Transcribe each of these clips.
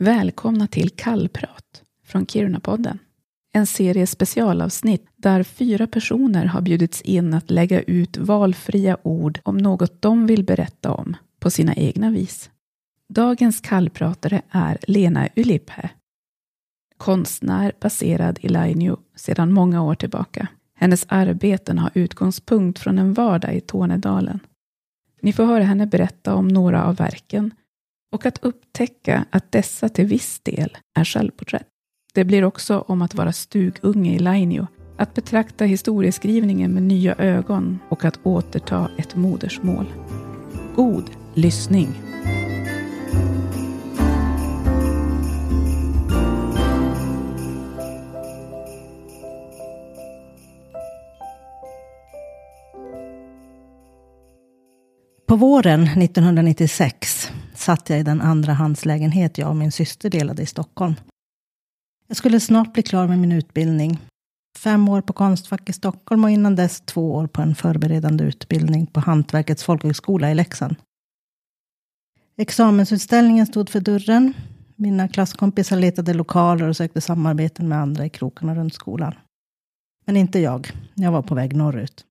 Välkomna till Kallprat från Kiruna-podden. En serie specialavsnitt där fyra personer har bjudits in att lägga ut valfria ord om något de vill berätta om på sina egna vis. Dagens kallpratare är Lena Ylipä. Konstnär baserad i Lainio sedan många år tillbaka. Hennes arbeten har utgångspunkt från en vardag i Tornedalen. Ni får höra henne berätta om några av verken och att upptäcka att dessa till viss del är självporträtt. Det blir också om att vara stugunge i Lainio, att betrakta historieskrivningen med nya ögon och att återta ett modersmål. God lyssning! På våren 1996 satt jag i den andra handslägenhet jag och min syster delade i Stockholm. Jag skulle snart bli klar med min utbildning. Fem år på Konstfack i Stockholm och innan dess två år på en förberedande utbildning på Hantverkets folkhögskola i Leksand. Examensutställningen stod för dörren. Mina klasskompisar letade lokaler och sökte samarbeten med andra i krokarna runt skolan. Men inte jag. Jag var på väg norrut.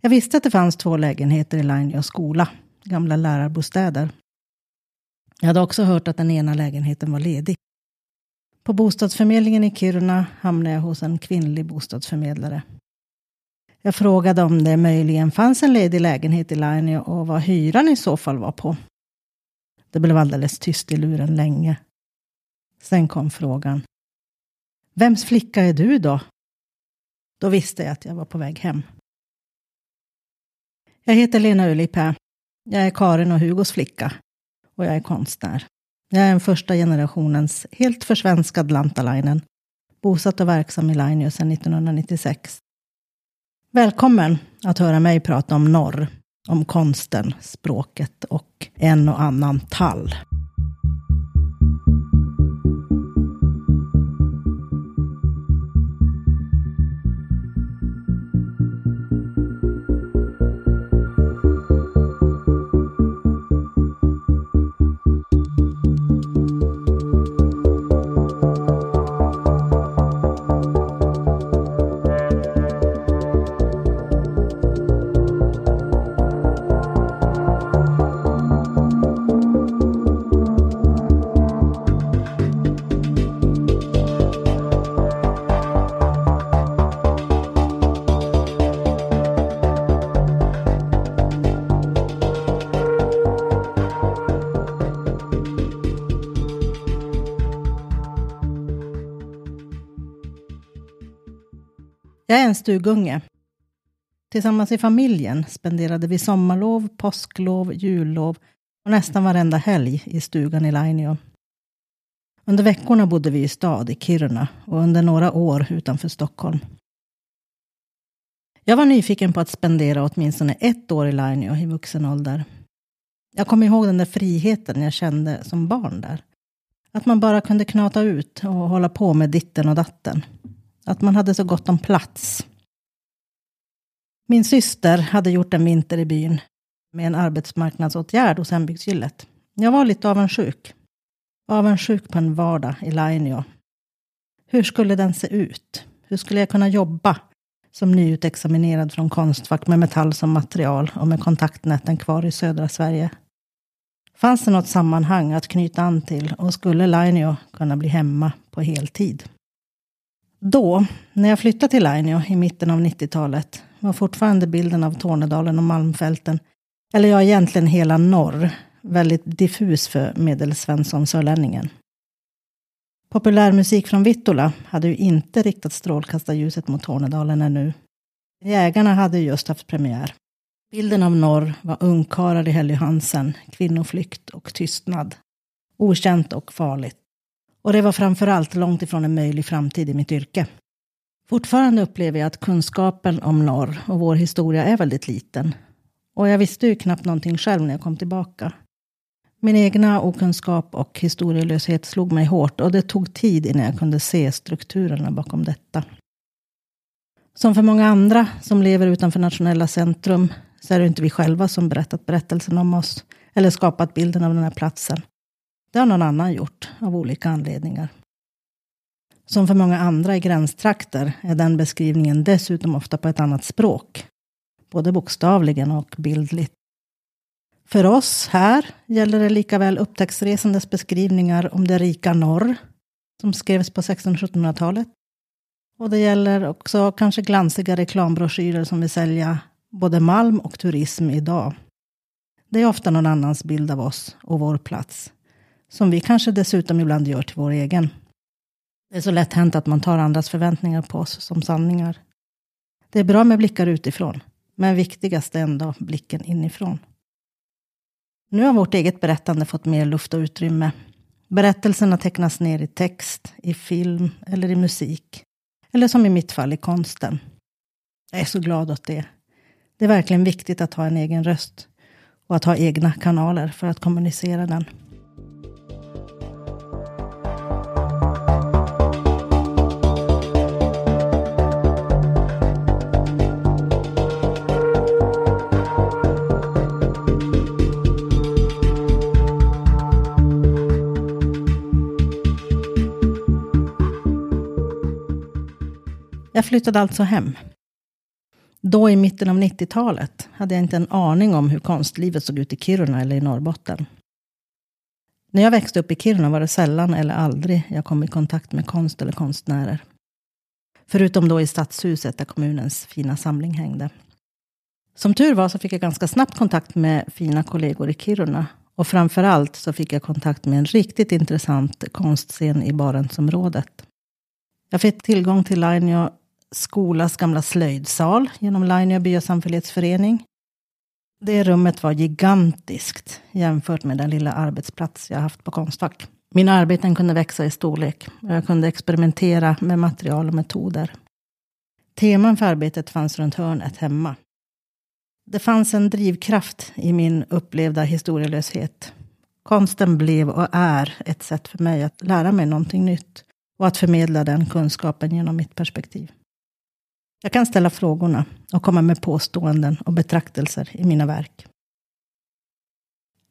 Jag visste att det fanns två lägenheter i Lainio skola, gamla lärarbostäder. Jag hade också hört att den ena lägenheten var ledig. På bostadsförmedlingen i Kiruna hamnade jag hos en kvinnlig bostadsförmedlare. Jag frågade om det möjligen fanns en ledig lägenhet i Lainio och vad hyran i så fall var på. Det blev alldeles tyst i luren länge. Sen kom frågan. Vems flicka är du då? Då visste jag att jag var på väg hem. Jag heter Lena Ulipää jag är Karin och Hugos flicka. Och jag är konstnär. Jag är en första generationens helt försvenskad lantalainen. Bosatt och verksam i Lainio sedan 1996. Välkommen att höra mig prata om norr. Om konsten, språket och en och annan tall. Är en stugunge. Tillsammans i familjen spenderade vi sommarlov, påsklov, jullov och nästan varenda helg i stugan i Lainio. Under veckorna bodde vi i stad, i Kiruna, och under några år utanför Stockholm. Jag var nyfiken på att spendera åtminstone ett år i Lainio i vuxen ålder. Jag kommer ihåg den där friheten jag kände som barn där. Att man bara kunde knata ut och hålla på med ditten och datten. Att man hade så gott om plats. Min syster hade gjort en vinter i byn med en arbetsmarknadsåtgärd hos hembygdsgillet. Jag var lite avundsjuk. Avundsjuk på en vardag i Lainio. Hur skulle den se ut? Hur skulle jag kunna jobba som nyutexaminerad från Konstfack med metall som material och med kontaktnäten kvar i södra Sverige? Fanns det något sammanhang att knyta an till och skulle Lainio kunna bli hemma på heltid? Då, när jag flyttade till Lainio i mitten av 90-talet, var fortfarande bilden av Tornedalen och Malmfälten, eller ja, egentligen hela norr, väldigt diffus för medelsvensson-sörlänningen. Populärmusik från Vittula hade ju inte riktat strålkastarljuset mot Tornedalen ännu. Jägarna hade just haft premiär. Bilden av norr var ungkarlar i Helly Hansen, kvinnoflykt och tystnad. Okänt och farligt. Och det var framför allt långt ifrån en möjlig framtid i mitt yrke. Fortfarande upplever jag att kunskapen om norr och vår historia är väldigt liten. Och jag visste ju knappt någonting själv när jag kom tillbaka. Min egna okunskap och historielöshet slog mig hårt och det tog tid innan jag kunde se strukturerna bakom detta. Som för många andra som lever utanför nationella centrum så är det inte vi själva som berättat berättelsen om oss eller skapat bilden av den här platsen. Det har någon annan gjort av olika anledningar. Som för många andra i gränstrakter är den beskrivningen dessutom ofta på ett annat språk. Både bokstavligen och bildligt. För oss här gäller det lika väl upptäcktsresandes beskrivningar om det rika norr som skrevs på 1600-1700-talet. Och det gäller också kanske glansiga reklambroschyrer som vill sälja både malm och turism idag. Det är ofta någon annans bild av oss och vår plats. Som vi kanske dessutom ibland gör till vår egen. Det är så lätt hänt att man tar andras förväntningar på oss som sanningar. Det är bra med blickar utifrån, men viktigast är ändå blicken inifrån. Nu har vårt eget berättande fått mer luft och utrymme. Berättelserna tecknas ner i text, i film eller i musik. Eller som i mitt fall i konsten. Jag är så glad åt det. Det är verkligen viktigt att ha en egen röst och att ha egna kanaler för att kommunicera den. Flyttade alltså hem. Då i mitten av 90-talet hade jag inte en aning om hur konstlivet såg ut i Kiruna eller i Norrbotten. När jag växte upp i Kiruna var det sällan eller aldrig jag kom i kontakt med konst eller konstnärer. Förutom då i stadshuset där kommunens fina samling hängde. Som tur var så fick jag ganska snabbt kontakt med fina kollegor i Kiruna. Och framför allt så fick jag kontakt med en riktigt intressant konstscen i Barentsområdet. Jag fick tillgång till Lainio skolas gamla slöjdsal genom Lainio byasamfällighetsförening. Det rummet var gigantiskt jämfört med den lilla arbetsplats jag haft på Konstfack. Mina arbeten kunde växa i storlek och jag kunde experimentera med material och metoder. Teman för arbetet fanns runt hörnet hemma. Det fanns en drivkraft i min upplevda historielöshet. Konsten blev och är ett sätt för mig att lära mig någonting nytt och att förmedla den kunskapen genom mitt perspektiv. Jag kan ställa frågorna och komma med påståenden och betraktelser i mina verk.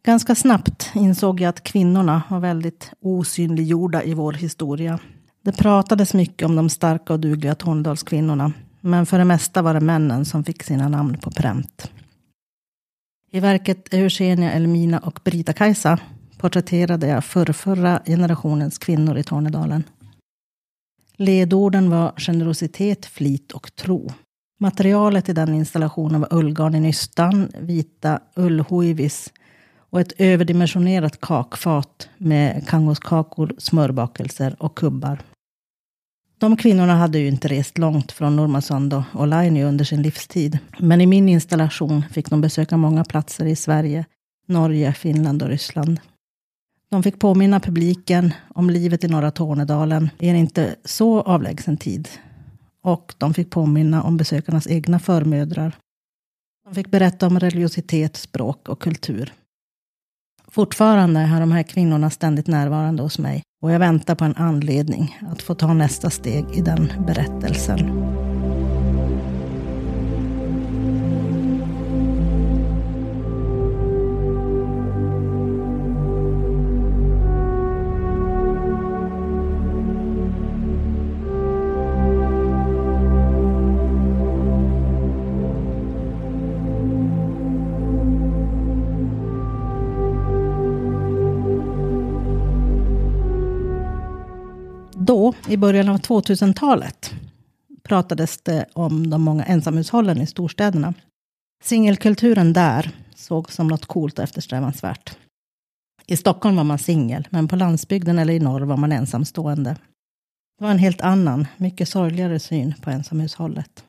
Ganska snabbt insåg jag att kvinnorna var väldigt osynliggjorda i vår historia. Det pratades mycket om de starka och dugliga Tornedalskvinnorna, men för det mesta var det männen som fick sina namn på pränt. I verket Eugenia, Elmina och Brita-Kajsa porträtterade jag förrförra generationens kvinnor i Tornedalen. Ledorden var generositet, flit och tro. Materialet i den installationen var ullgarn i nystan, vita ullhuivis och ett överdimensionerat kakfat med kangoskakor, smörbakelser och kubbar. De kvinnorna hade ju inte rest långt från Nurmasand och Lainio under sin livstid. Men i min installation fick de besöka många platser i Sverige, Norge, Finland och Ryssland. De fick påminna publiken om livet i norra Tornedalen i en inte så avlägsen tid. Och de fick påminna om besökarnas egna förmödrar. De fick berätta om religiositet, språk och kultur. Fortfarande är de här kvinnorna ständigt närvarande hos mig och jag väntar på en anledning att få ta nästa steg i den berättelsen. I början av 2000-talet, pratades det om de många ensamhushållen i storstäderna. Singelkulturen där såg som något coolt och eftersträvansvärt. I Stockholm var man singel, men på landsbygden eller i norr var man ensamstående. Det var en helt annan, mycket sorgligare syn på ensamhushållet.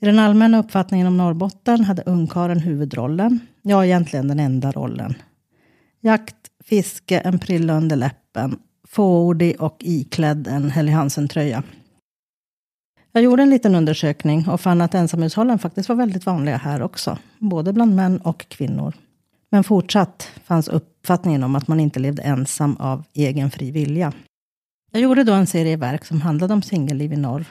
I den allmänna uppfattningen om Norrbotten hade ungkaren huvudrollen, ja egentligen den enda rollen. Jakt, fiske, en prilla under läppen fåordig och iklädd en Helly Hansen-tröja. Jag gjorde en liten undersökning och fann att ensamhushållen faktiskt var väldigt vanliga här också, både bland män och kvinnor. Men fortsatt fanns uppfattningen om att man inte levde ensam av egen fri vilja. Jag gjorde då en serie verk som handlade om singelliv i norr.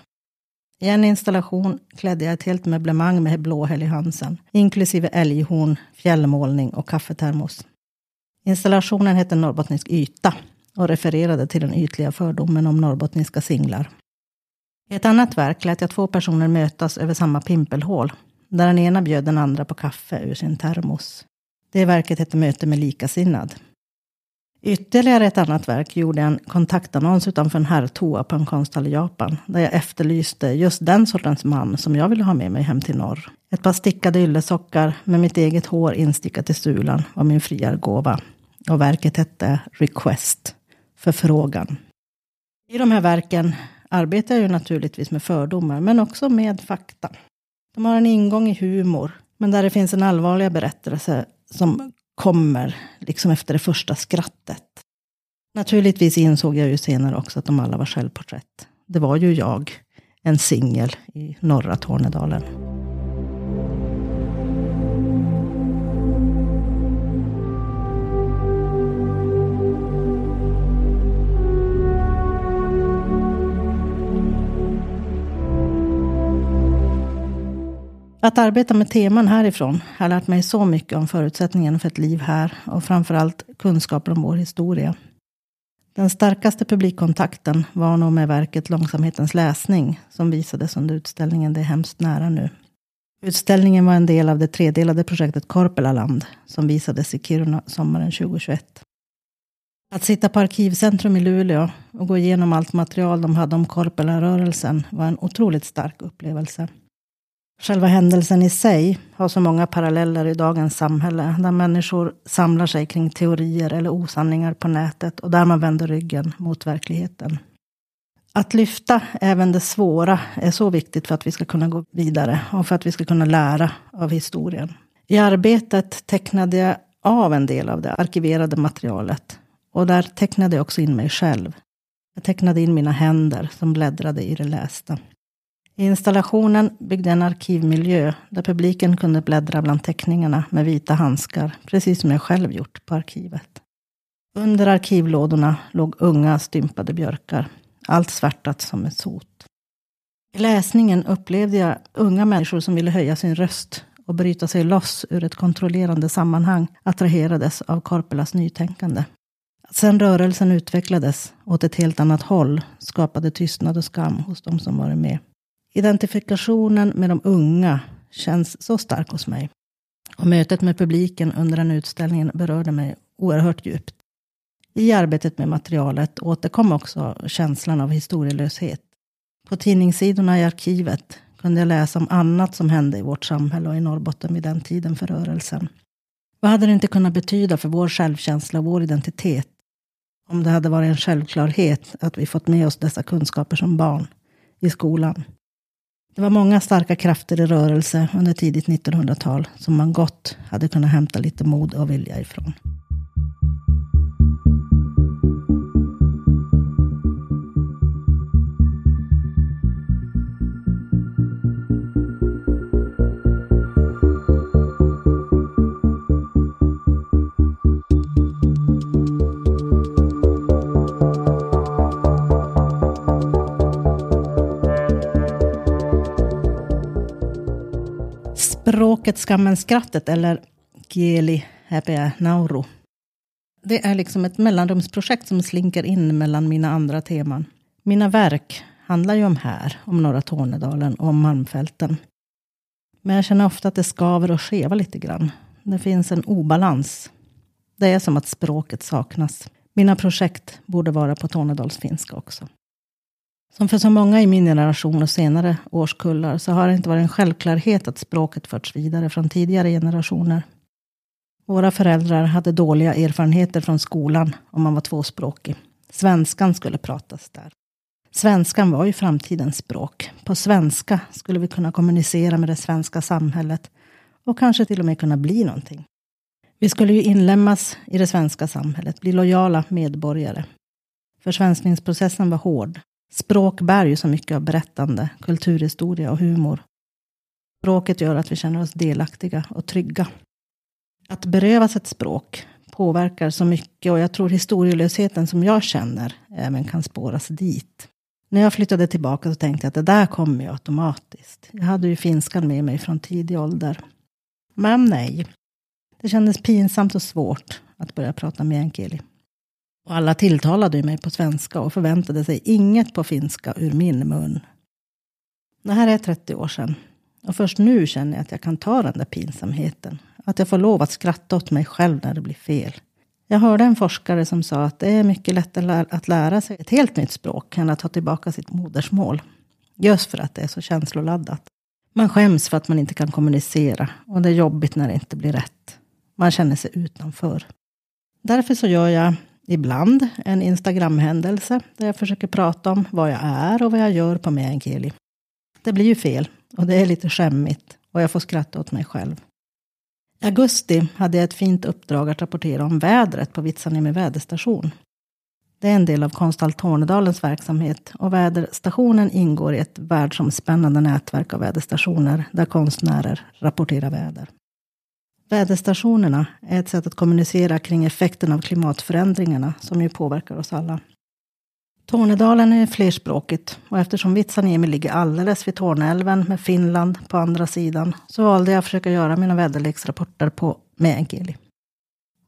I en installation klädde jag ett helt möblemang med blå Helly Hansen, inklusive älghorn, fjällmålning och kaffetermos. Installationen hette Norrbottnisk yta och refererade till den ytliga fördomen om norrbottniska singlar. I ett annat verk lät jag två personer mötas över samma pimpelhål, där den ena bjöd den andra på kaffe ur sin termos. Det verket hette Möte med likasinnad. Ytterligare ett annat verk gjorde en kontaktannons utanför en herrtoa på en konsthall i Japan, där jag efterlyste just den sortens man som jag ville ha med mig hem till norr. Ett par stickade yllesockar med mitt eget hår instickat i sulan var min friargåva. Och verket hette Request, förfrågan. I de här verken arbetar jag ju naturligtvis med fördomar, men också med fakta. De har en ingång i humor, men där det finns en allvarlig berättelse som kommer liksom efter det första skrattet. Naturligtvis insåg jag ju senare också att de alla var självporträtt. Det var ju jag, en singel i norra Tornedalen. Att arbeta med teman härifrån har lärt mig så mycket om förutsättningarna för ett liv här och framförallt kunskaper om vår historia. Den starkaste publikkontakten var nog med verket Långsamhetens läsning som visades under utställningen Det är hemskt nära nu. Utställningen var en del av det tredelade projektet Korpelaland som visades i Kiruna sommaren 2021. Att sitta på Arkivcentrum i Luleå och gå igenom allt material de hade om Korpela-rörelsen var en otroligt stark upplevelse. Själva händelsen i sig har så många paralleller i dagens samhälle där människor samlar sig kring teorier eller osanningar på nätet och där man vänder ryggen mot verkligheten. Att lyfta även det svåra är så viktigt för att vi ska kunna gå vidare och för att vi ska kunna lära av historien. I arbetet tecknade jag av en del av det arkiverade materialet och där tecknade jag också in mig själv. Jag tecknade in mina händer som bläddrade i det lästa. I installationen byggde en arkivmiljö där publiken kunde bläddra bland teckningarna med vita handskar, precis som jag själv gjort på arkivet. Under arkivlådorna låg unga stympade björkar, allt svärtat som ett sot. I läsningen upplevde jag unga människor som ville höja sin röst och bryta sig loss ur ett kontrollerande sammanhang attraherades av Korpelas nytänkande. Sen rörelsen utvecklades åt ett helt annat håll skapade tystnad och skam hos de som varit med. Identifikationen med de unga känns så stark hos mig. Och mötet med publiken under den utställningen berörde mig oerhört djupt. I arbetet med materialet återkom också känslan av historielöshet. På tidningssidorna i arkivet kunde jag läsa om annat som hände i vårt samhälle och i Norrbotten vid den tiden för rörelsen. Vad hade det inte kunnat betyda för vår självkänsla och vår identitet om det hade varit en självklarhet att vi fått med oss dessa kunskaper som barn i skolan? Det var många starka krafter i rörelse under tidigt 1900-tal som man gott hade kunnat hämta lite mod och vilja ifrån. Språket Skammen skrattet eller Kieli häpeä nauru. Det är liksom ett mellanrumsprojekt som slinker in mellan mina andra teman. Mina verk handlar ju om här, om norra Tornedalen och om Malmfälten. Men jag känner ofta att det skaver och skevar lite grann. Det finns en obalans. Det är som att språket saknas. Mina projekt borde vara på tornedalsfinska också. Som för så många i min generation och senare årskullar så har det inte varit en självklarhet att språket förts vidare från tidigare generationer. Våra föräldrar hade dåliga erfarenheter från skolan om man var tvåspråkig. Svenskan skulle pratas där. Svenskan var ju framtidens språk. På svenska skulle vi kunna kommunicera med det svenska samhället och kanske till och med kunna bli någonting. Vi skulle ju inlämnas i det svenska samhället, bli lojala medborgare. Försvenskningsprocessen var hård Språk bär ju så mycket av berättande, kulturhistoria och humor. Språket gör att vi känner oss delaktiga och trygga. Att berövas ett språk påverkar så mycket och jag tror historielösheten som jag känner även kan spåras dit. När jag flyttade tillbaka så tänkte jag att det där kommer ju automatiskt. Jag hade ju finskan med mig från tidig ålder. Men nej. Det kändes pinsamt och svårt att börja prata meänkieli. Och alla tilltalade mig på svenska och förväntade sig inget på finska ur min mun. Det här är 30 år sedan. Och först nu känner jag att jag kan ta den där pinsamheten. Att jag får lov att skratta åt mig själv när det blir fel. Jag hörde en forskare som sa att det är mycket lättare att lära sig ett helt nytt språk än att ta tillbaka sitt modersmål. Just för att det är så känsloladdat. Man skäms för att man inte kan kommunicera och det är jobbigt när det inte blir rätt. Man känner sig utanför. Därför så gör jag ibland en Instagram-händelse där jag försöker prata om vad jag är och vad jag gör på meänkieli. Det blir ju fel och det är lite skämmigt och jag får skratta åt mig själv. I augusti hade jag ett fint uppdrag att rapportera om vädret på Vitsaniemi väderstation. Det är en del av Konsthall Tornedalens verksamhet och väderstationen ingår i ett världsomspännande nätverk av väderstationer där konstnärer rapporterar väder. Väderstationerna är ett sätt att kommunicera kring effekten av klimatförändringarna som ju påverkar oss alla. Tornedalen är flerspråkigt och eftersom Vitsaniemi ligger alldeles vid Torneälven med Finland på andra sidan så valde jag att försöka göra mina väderleksrapporter på meänkieli.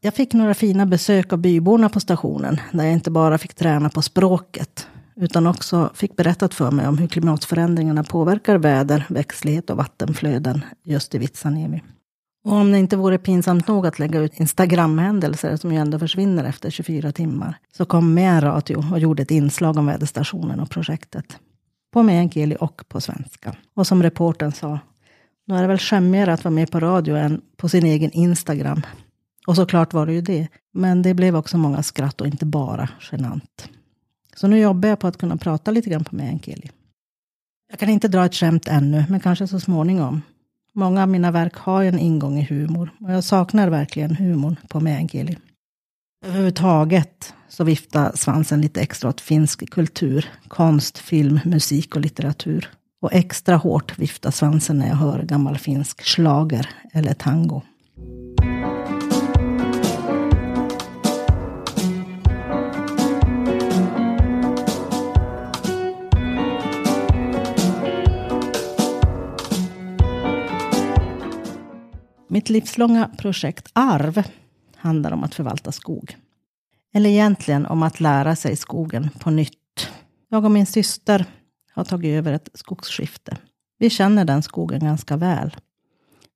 Jag fick några fina besök av byborna på stationen där jag inte bara fick träna på språket utan också fick berättat för mig om hur klimatförändringarna påverkar väder, växtlighet och vattenflöden just i Vitsaniemi. Och om det inte vore pinsamt nog att lägga ut Instagram-händelser som ju ändå försvinner efter 24 timmar, så kom med radio och gjorde ett inslag om väderstationen och projektet. På meänkieli och på svenska. Och som reporten sa, nu är det väl skämmigare att vara med på radio än på sin egen Instagram. Och såklart var det ju det. Men det blev också många skratt och inte bara genant. Så nu jobbar jag på att kunna prata lite grann på meänkieli. Jag kan inte dra ett skämt ännu, men kanske så småningom. Många av mina verk har en ingång i humor och jag saknar verkligen humorn på meänkieli. Överhuvudtaget så viftar svansen lite extra åt finsk kultur, konst, film, musik och litteratur. Och extra hårt viftar svansen när jag hör gammal finsk slager eller tango. Mitt livslånga projekt Arv handlar om att förvalta skog. Eller egentligen om att lära sig skogen på nytt. Jag och min syster har tagit över ett skogsskifte. Vi känner den skogen ganska väl.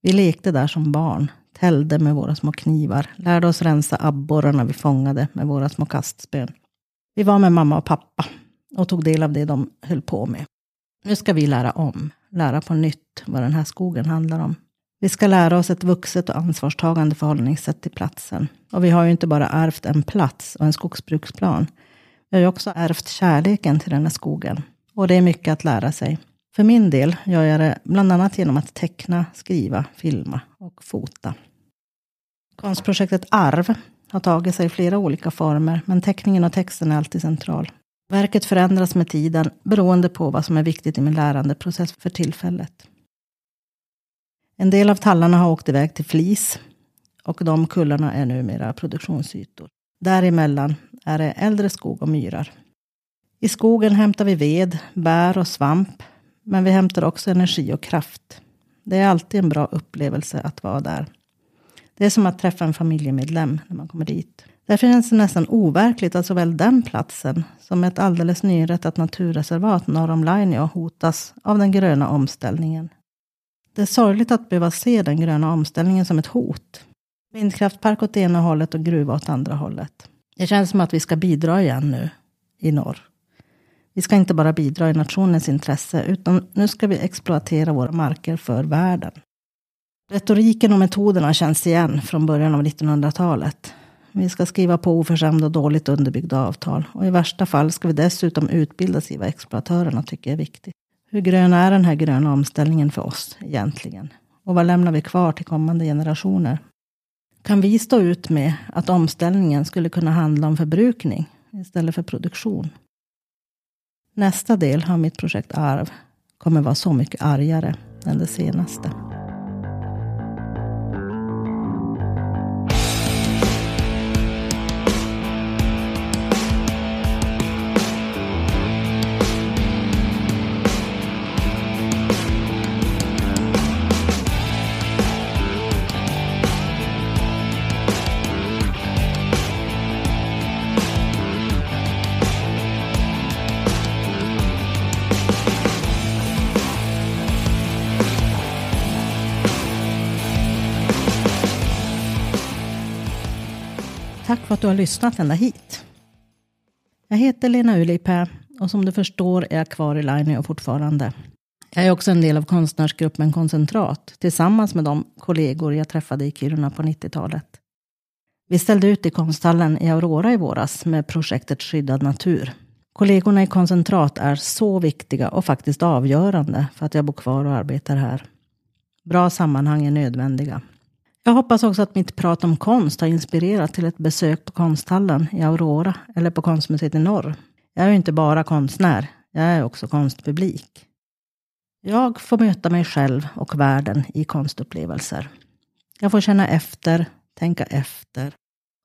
Vi lekte där som barn, tällde med våra små knivar, lärde oss rensa abborrarna vi fångade med våra små kastspön. Vi var med mamma och pappa och tog del av det de höll på med. Nu ska vi lära om, lära på nytt vad den här skogen handlar om. Vi ska lära oss ett vuxet och ansvarstagande förhållningssätt till platsen. Och vi har ju inte bara ärvt en plats och en skogsbruksplan. Vi har ju också ärvt kärleken till den här skogen. Och det är mycket att lära sig. För min del gör jag det bland annat genom att teckna, skriva, filma och fota. Konstprojektet Arv har tagit sig flera olika former, men teckningen och texten är alltid central. Verket förändras med tiden beroende på vad som är viktigt i min lärandeprocess för tillfället. En del av tallarna har åkt iväg till flis och de kullarna är numera produktionsytor. Däremellan är det äldre skog och myrar. I skogen hämtar vi ved, bär och svamp, men vi hämtar också energi och kraft. Det är alltid en bra upplevelse att vara där. Det är som att träffa en familjemedlem när man kommer dit. Därför känns det nästan overkligt att såväl den platsen som ett alldeles nyinrättat naturreservat norr om Lainio hotas av den gröna omställningen. Det är sorgligt att behöva se den gröna omställningen som ett hot. Vindkraftpark åt ena hållet och gruva åt andra hållet. Det känns som att vi ska bidra igen nu i norr. Vi ska inte bara bidra i nationens intresse, utan nu ska vi exploatera våra marker för världen. Retoriken och metoderna känns igen från början av 1900-talet. Vi ska skriva på oförskämda och dåligt underbyggda avtal. Och i värsta fall ska vi dessutom utbilda sig vad exploatörerna tycker är viktigt. Hur grön är den här gröna omställningen för oss egentligen? Och vad lämnar vi kvar till kommande generationer? Kan vi stå ut med att omställningen skulle kunna handla om förbrukning istället för produktion? Nästa del av mitt projekt Arv kommer vara så mycket argare än det senaste. För att du har lyssnat ända hit. Jag heter Lena Ylipää och som du förstår är jag kvar i Lainio fortfarande. Jag är också en del av konstnärsgruppen Koncentrat tillsammans med de kollegor jag träffade i Kiruna på 90-talet. Vi ställde ut i konsthallen i Aurora i våras med projektet Skyddad natur. Kollegorna i Koncentrat är så viktiga och faktiskt avgörande för att jag bor kvar och arbetar här. Bra sammanhang är nödvändiga. Jag hoppas också att mitt prat om konst har inspirerat till ett besök på konsthallen i Aurora eller på Konstmuseet i norr. Jag är ju inte bara konstnär, jag är också konstpublik. Jag får möta mig själv och världen i konstupplevelser. Jag får känna efter, tänka efter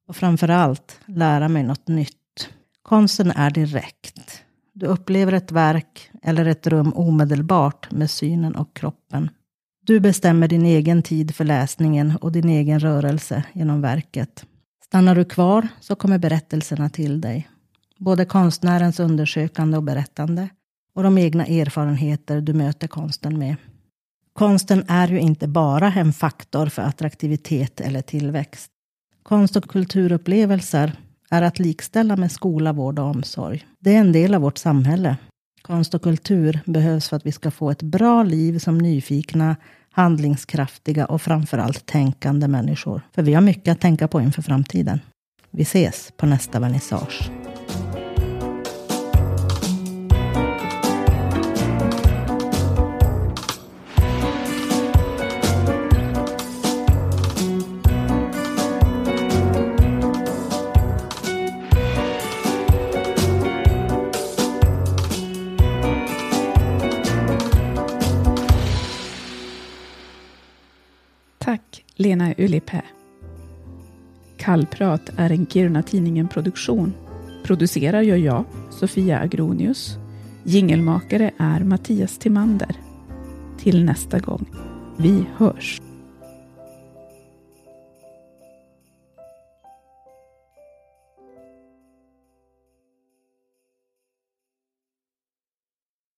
och framför allt lära mig något nytt. Konsten är direkt. Du upplever ett verk eller ett rum omedelbart med synen och kroppen. Du bestämmer din egen tid för läsningen och din egen rörelse genom verket. Stannar du kvar så kommer berättelserna till dig. Både konstnärens undersökande och berättande och de egna erfarenheter du möter konsten med. Konsten är ju inte bara en faktor för attraktivitet eller tillväxt. Konst och kulturupplevelser är att likställa med skola, vård och omsorg. Det är en del av vårt samhälle. Konst och kultur behövs för att vi ska få ett bra liv som nyfikna, handlingskraftiga och framförallt tänkande människor. För vi har mycket att tänka på inför framtiden. Vi ses på nästa vernissage. Lena Ylipää. Kallprat är en Kiruna-Tidningen-produktion. Producerar gör jag, Sofia Agronius. Jingelmakare är Mattias Timander. Till nästa gång. Vi hörs.